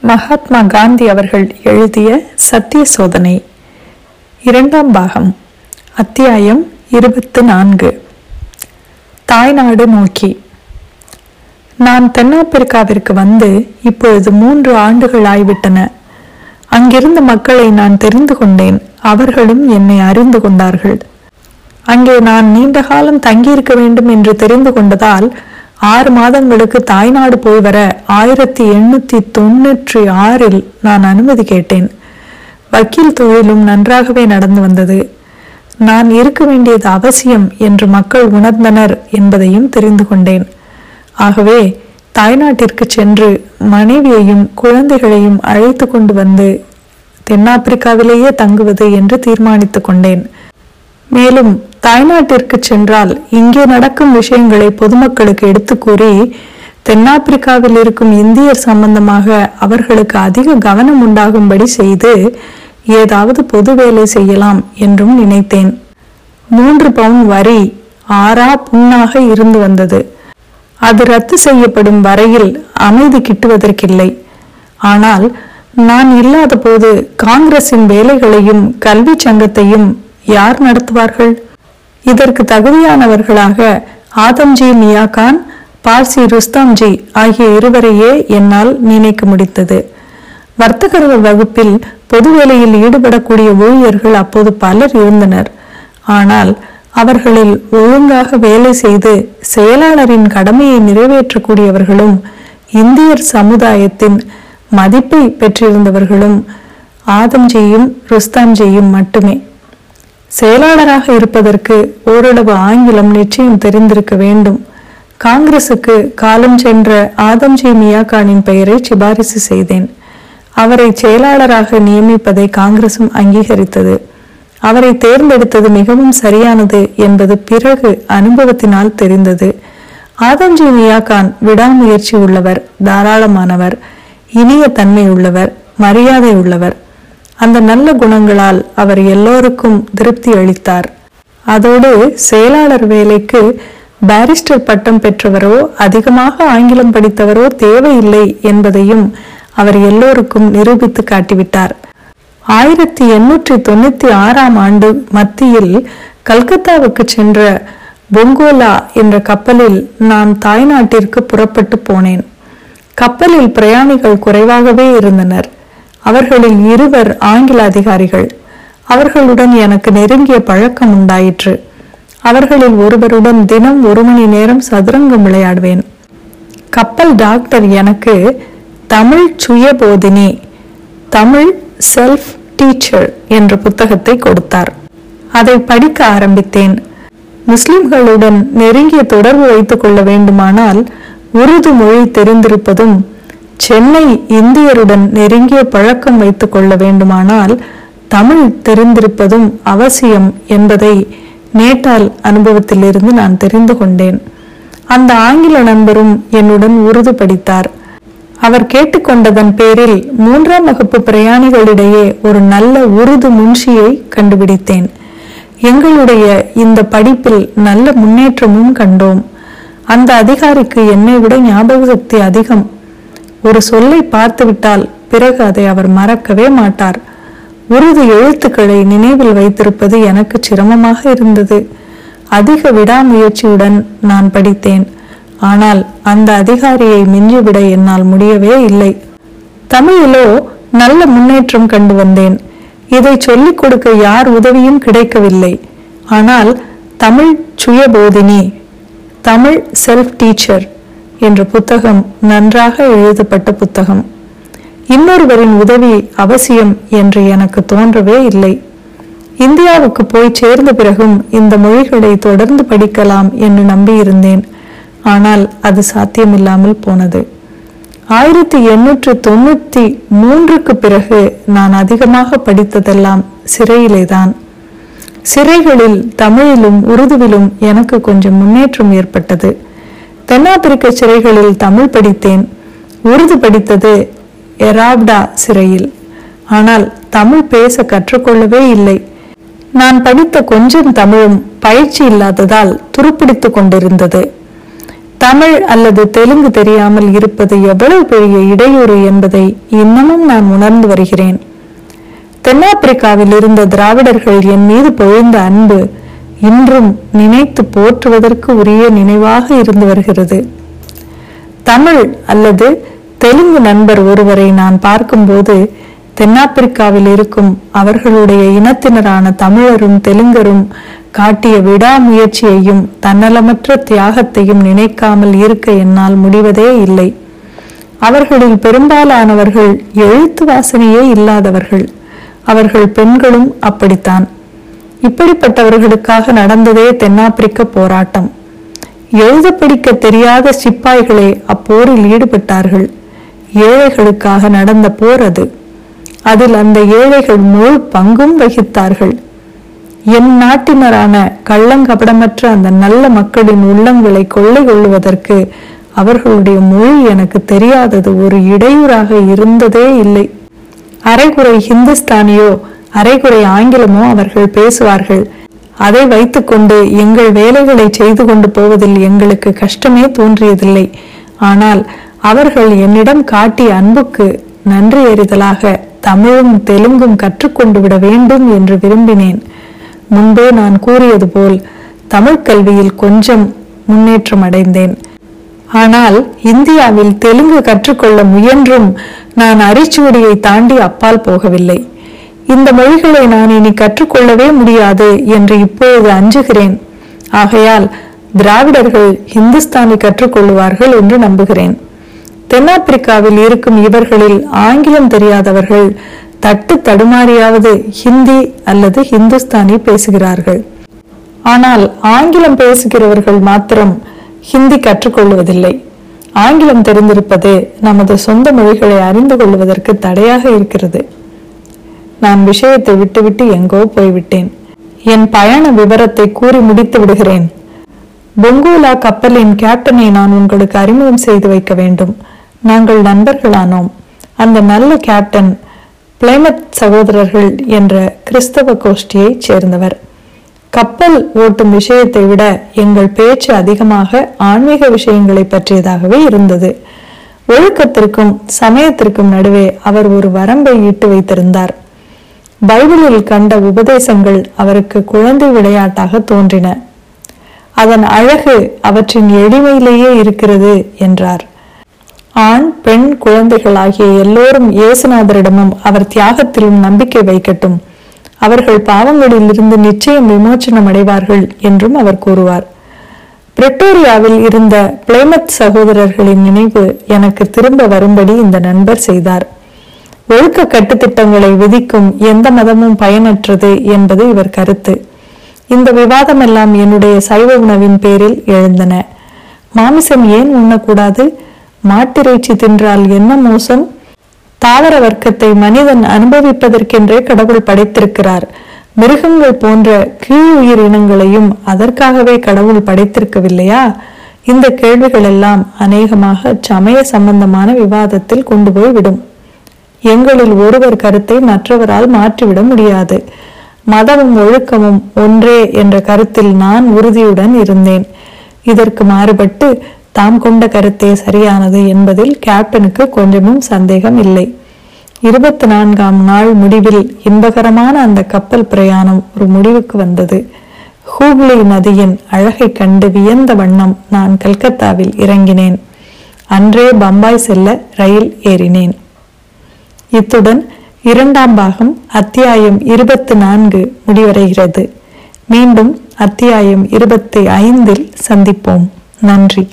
மகாத்மா காந்தி அவர்கள் எழுதிய சத்திய சோதனை இரண்டாம் பாகம் அத்தியாயம் இருபத்து நான்கு. தாய்நாடு நோக்கி. நான் தென்னாப்பிரிக்காவிற்கு வந்து இப்பொழுது மூன்று ஆண்டுகள் ஆய்விட்டன. அங்கிருந்த மக்களை நான் தெரிந்து கொண்டேன். அவர்களும் என்னை அறிந்து கொண்டார்கள். அங்கே நான் நீண்ட காலம் தங்கியிருக்க வேண்டும் என்று தெரிந்து கொண்டதால் ஆறு மாதங்களுக்கு தாய்நாடு போய் வர ஆயிரத்தி எண்ணூத்தி தொன்னூற்றி ஆறில் நான் அனுமதி கேட்டேன். வக்கீல் தொழிலும் நன்றாகவே நடந்து வந்தது. நான் இருக்க வேண்டியது அவசியம் என்று மக்கள் உணர்ந்தனர் என்பதையும் தெரிந்து கொண்டேன். ஆகவே தாய்நாட்டிற்கு சென்று மனைவியையும் குழந்தைகளையும் அழைத்து கொண்டு வந்து தென்னாப்பிரிக்காவிலேயே தங்குவது என்று தீர்மானித்துக் கொண்டேன். மேலும் தாய்நாட்டிற்கு சென்றால் இங்கே நடக்கும் விஷயங்களை பொதுமக்களுக்கு எடுத்து கூறி தென்னாப்பிரிக்காவில் இருக்கும் இந்தியர் சம்பந்தமாக அவர்களுக்கு அதிக கவனம் உண்டாகும்படி செய்து ஏதாவது பொது வேலை செய்யலாம் என்றும் நினைத்தேன். மூன்று பவுன் வரி ஆறா புண்ணாக இருந்து வந்தது. அது ரத்து செய்யப்படும் வரையில் அமைதி கிட்டுவதற்கில்லை. ஆனால் நான் இல்லாத போது காங்கிரசின் வேலைகளையும் கல்வி சங்கத்தையும் யார் நடத்துவார்கள்? இதற்கு தகுதியானவர்களாக ஆதம்ஜி மியாகான் பார்சி ருஸ்தாம்ஜி ஆகிய இருவரையே என்னால் நினைக்க முடித்தது வர்த்தகர்கள் வகுப்பில் பொது வேலையில் ஈடுபடக்கூடிய ஊழியர்கள் அப்போது பலர் இருந்தனர். ஆனால் அவர்களில் ஒழுங்காக வேலை செய்து செயலாளரின் கடமையை நிறைவேற்றக்கூடியவர்களும் இந்தியர் சமுதாயத்தின் மதிப்பை பெற்றிருந்தவர்களும் ஆதம்ஜியும் ருஸ்தாம்ஜியும் மட்டுமே. செயலாளராக இருப்பதற்கு ஓரளவு ஆங்கிலம் நிச்சயம் தெரிந்திருக்க வேண்டும். காங்கிரசுக்கு காலம் சென்ற ஆதம்ஜி மியாகானின் பெயரை சிபாரிசு செய்தேன். அவரை செயலாளராக நியமிப்பதை காங்கிரசும் அங்கீகரித்தது. அவரை தேர்ந்தெடுத்தது மிகவும் சரியானது என்பது பிறகு அனுபவத்தினால் தெரிந்தது. ஆதம்ஜி மியாகான் விடாமுயற்சி உள்ளவர் தாராளமானவர் இனிய தன்மை உள்ளவர் மரியாதை உள்ளவர். அந்த நல்ல குணங்களால் அவர் எல்லோருக்கும் திருப்தி அளித்தார். அதோடு செயலாளர் வேலைக்கு பாரிஸ்டர் பட்டம் பெற்றவரோ அதிகமாக ஆங்கிலம் படித்தவரோ தேவையில்லை என்பதையும் அவர் எல்லோருக்கும் நிரூபித்து காட்டிவிட்டார். ஆயிரத்தி எண்ணூற்றி தொண்ணூத்தி ஆறாம் ஆண்டு மத்தியில் கல்கத்தாவுக்கு சென்ற பொங்கோலா என்ற கப்பலில் நான் தாய்நாட்டிற்கு புறப்பட்டு போனேன். கப்பலில் பிரயாணிகள் குறைவாகவே இருந்தனர். அவர்களில் இருவர் ஆங்கில அதிகாரிகள். அவர்களுடன் எனக்கு நெருங்கிய பழக்கம் உண்டாயிற்று. அவர்களில் ஒருவருடன் தினம் ஒரு மணி நேரம் சதுரங்கம் விளையாடுவேன். கப்பல் டாக்டர் எனக்கு தமிழ் சுயபோதினி தமிழ் செல்ஃப் டீச்சர் என்ற புத்தகத்தை கொடுத்தார். அதை படிக்க ஆரம்பித்தேன். முஸ்லிம்களுடன் நெருங்கிய தொடர்பு வைத்துக் கொள்ள வேண்டுமானால் உருது மொழி தெரிந்திருப்பதும் சென்னை இந்தியருடன் நெருங்கிய பழக்கம் வைத்துக் கொள்ள வேண்டுமானால் தமிழ் தெரிந்திருப்பதும் அவசியம் என்பதை நேட்டால் அனுபவத்திலிருந்து நான் தெரிந்து கொண்டேன். அந்த ஆங்கில நண்பரும் என்னுடன் உருது படித்தார். அவர் கேட்டுக்கொண்டதன் பேரில் மூன்றாம் வகுப்பு பிரயாணிகளிடையே ஒரு நல்ல உருது முன்ஷியை கண்டுபிடித்தேன். எங்களுடைய இந்த படிப்பில் நல்ல முன்னேற்றமும் கண்டோம். அந்த அதிகாரிக்கு என்னை விட ஞாபக சக்தி அதிகம். ஒரு சொல்லை பார்த்துவிட்டால் பிறகு அதை அவர் மறக்கவே மாட்டார். உருது எழுத்துக்களை நினைவில் வைத்திருப்பது எனக்கு சிரமமாக இருந்தது. அதிக விடாமுயற்சியுடன் நான் படித்தேன். ஆனால் அந்த அதிகாரியை மிஞ்சிவிட என்னால் முடியவே இல்லை. தமிழிலோ நல்ல முன்னேற்றம் கண்டு வந்தேன். இதை சொல்லிக் கொடுக்க யார் உதவியும் கிடைக்கவில்லை. ஆனால் தமிழ் சுயபோதினி தமிழ் செல்ஃப் டீச்சர் என்ற புத்தகம் நன்றாக எழுதப்பட்ட புத்தகம். இன்னொருவரின் உதவி அவசியம் என்று எனக்கு தோன்றவே இல்லை. இந்தியாவுக்கு போய் சேர்ந்த பிறகும் இந்த மொழிகளை தொடர்ந்து படிக்கலாம் என்று நம்பியிருந்தேன். ஆனால் அது சாத்தியமில்லாமல் போனது. ஆயிரத்தி எண்ணூற்று தொண்ணூற்றி மூன்றுக்கு பிறகு நான் அதிகமாக படித்ததெல்லாம் சிறையிலேதான். சிறைகளில் தமிழிலும் உருதுவிலும் எனக்கு கொஞ்சம் முன்னேற்றம் ஏற்பட்டது. தென்னாப்பிரிக்க சிறைகளில் தமிழ் படித்தேன். உருது படித்தது எராப்டா சிறையில். ஆனால் தமிழ் பேச கற்றுக்கொள்ளவே இல்லை. நான் படித்த கொஞ்சம் தமிழும் பயிற்சி இல்லாததால் துருப்பிடித்துக் கொண்டிருந்தது. தமிழ் அல்லது தெலுங்கு தெரியாமல் இருப்பது எவ்வளவு பெரிய இடையூறு என்பதை இன்னமும் நான் உணர்ந்து வருகிறேன். தென்னாப்பிரிக்காவில் இருந்த திராவிடர்கள் என் மீது பொழிந்த அன்பு இன்றும் நினைத்து போற்றுவதற்கு உரிய நினைவாக இருந்து வருகிறது. தமிழ் அல்லது தெலுங்கு நண்பர் ஒருவரை நான் பார்க்கும்போது தென்னாப்பிரிக்காவில் இருக்கும் அவர்களுடைய இனத்தினரான தமிழரும் தெலுங்கரும் காட்டிய விடாமுயற்சியையும் தன்னலமற்ற தியாகத்தையும் நினைக்காமல் இருக்க என்னால் முடிவதே இல்லை. அவர்களில் பெரும்பாலானவர்கள் எழுத்து வாசனையே இல்லாதவர்கள். அவர்கள் பெண்களும் அப்படித்தான். இப்படிப்பட்டவர்களுக்காக நடந்ததே தென்னாப்பிரிக்க போராட்டம். எழுத படிக்க தெரியாத சிப்பாய்களே அப்போரில் ஈடுபட்டார்கள். ஏழைகளுக்காக நடந்த போர் அது. அதில் அந்த ஏழைகள் முழு பங்கும் வகித்தார்கள். என் நாட்டினரான கள்ளங்கபடமற்ற அந்த நல்ல மக்களின் உள்ளங்களை கொள்ளை கொள்ளுவதற்கு அவர்களுடைய மொழி எனக்கு தெரியாதது ஒரு இடையூறாக இருந்ததே இல்லை. அரைகுறை ஹிந்துஸ்தானியோ அரைகுறை ஆங்கிலமோ அவர்கள் பேசுவார்கள். அதை வைத்துக்கொண்டு எங்கள் வேலைகளை செய்து கொண்டு போவதில் எங்களுக்கு கஷ்டமே தோன்றியதில்லை. ஆனால் அவர்கள் என்னிடம் காட்டிய அன்புக்கு நன்றி எறிதலாக தமிழும் தெலுங்கும் கற்றுக்கொண்டு விட வேண்டும் என்று விரும்பினேன். முன்பே நான் கூறியது போல் தமிழ் கல்வியில் கொஞ்சம் முன்னேற்றம் அடைந்தேன். ஆனால் இந்தியாவில் தெலுங்கு கற்றுக்கொள்ள முயன்றும் நான் அரிச்சுவடியை தாண்டி அப்பால் போகவில்லை. இந்த மொழிகளை நான் இனி கற்றுக்கொள்ளவே முடியாது என்று இப்பொழுது அஞ்சுகிறேன். ஆகையால் திராவிடர்கள் ஹிந்துஸ்தானி கற்றுக்கொள்ளுவார்கள் என்று நம்புகிறேன். தென்னாப்பிரிக்காவில் இருக்கும் இவர்களில் ஆங்கிலம் தெரியாதவர்கள் தட்டு தடுமாறியாவது ஹிந்தி அல்லது ஹிந்துஸ்தானி பேசுகிறார்கள். ஆனால் ஆங்கிலம் பேசுகிறவர்கள் மாத்திரம் ஹிந்தி கற்றுக்கொள்வதில்லை. ஆங்கிலம் தெரிந்திருப்பது நமது சொந்த மொழிகளை அறிந்து கொள்வதற்கு தடையாக இருக்கிறது. நான் விஷயத்தை விட்டுவிட்டு எங்கோ போய்விட்டேன். என் பயண விவரத்தை கூறி முடித்து விடுகிறேன். பொங்கோலா கப்பலின் கேப்டனை நான் உங்களுக்கு அறிமுகம் செய்து வைக்க வேண்டும். நாங்கள் நண்பர்களானோம். அந்த நல்ல கேப்டன் பிளைமத் சகோதரர்கள் என்ற கிறிஸ்தவ கோஷ்டியைச் சேர்ந்தவர். கப்பல் ஓட்டும் விஷயத்தை விட எங்கள் பேச்சு அதிகமாக ஆன்மீக விஷயங்களை பற்றியதாகவே இருந்தது. ஒழுக்கத்திற்கும் சமயத்திற்கும் நடுவே அவர் ஒரு வரம்பை இட்டு வைத்திருந்தார். பைபிளில் கண்ட உபதேசங்கள் அவருக்கு குழந்தை விளையாட்டாக தோன்றின. அதன் அழகு அவற்றின் எளிமையிலேயே இருக்கிறது என்றார். ஆண் பெண் குழந்தைகள் ஆகிய எல்லோரும் இயேசுநாதரிடமும் அவர் தியாகத்திலும் நம்பிக்கை வைக்கட்டும். அவர்கள் பாவங்களில் இருந்து நிச்சயம் விமோச்சனம் அடைவார்கள் என்றும் அவர் கூறுவார். பிரிட்டோரியாவில் இருந்த பிளேமத் சகோதரர்களின் நினைவு எனக்கு திரும்ப வரும்படி இந்த நண்பர் செய்தார். ஒழுக்க கட்டுத்திட்டங்களை விதிக்கும் எந்த மதமும் பயனற்றது என்பது இவர் கருத்து. இந்த விவாதமெல்லாம் என்னுடைய சைவ உணவின் பேரில் எழுந்தன. மாமிசம் ஏன் உண்ணக்கூடாது? மாட்டிறைச்சி தின்றால் என்ன மோசம்? தாவர வர்க்கத்தை மனிதன் அனுபவிப்பதற்கென்றே கடவுள் படைத்திருக்கிறார். மிருகங்கள் போன்ற கீழ் உயிரினங்களையும் அதற்காகவே கடவுள் படைத்திருக்கவில்லையா? இந்த கேள்விகள் எல்லாம் அநேகமாக சமய சம்பந்தமான விவாதத்தில் கொண்டு போய் விடும் எங்களில் ஒருவர் கருத்தை மற்றவரால் மாற்றிவிட முடியாது. மதமும் ஒழுக்கமும் ஒன்றே என்ற கருத்தில் நான் உறுதியுடன் இருந்தேன். இதற்கு மாறுபட்டு தாம் கொண்ட கருத்தே சரியானது என்பதில் கேப்டனுக்கு கொஞ்சமும் சந்தேகம் இல்லை. இருபத்தி நான்காம் நாள் முடிவில் இன்பகரமான அந்த கப்பல் பிரயாணம் ஒரு முடிவுக்கு வந்தது. ஹூக்ளி நதியின் அழகை கண்டு வியந்த வண்ணம் நான் கல்கத்தாவில் இறங்கினேன். அன்றே பம்பாய் செல்ல ரயில் ஏறினேன். இத்துடன் இரண்டாம் பாகம் அத்தியாயம் இருபத்தி நான்கு முடிவடைகிறது. மீண்டும் அத்தியாயம் இருபத்தி ஐந்தில் சந்திப்போம். நன்றி.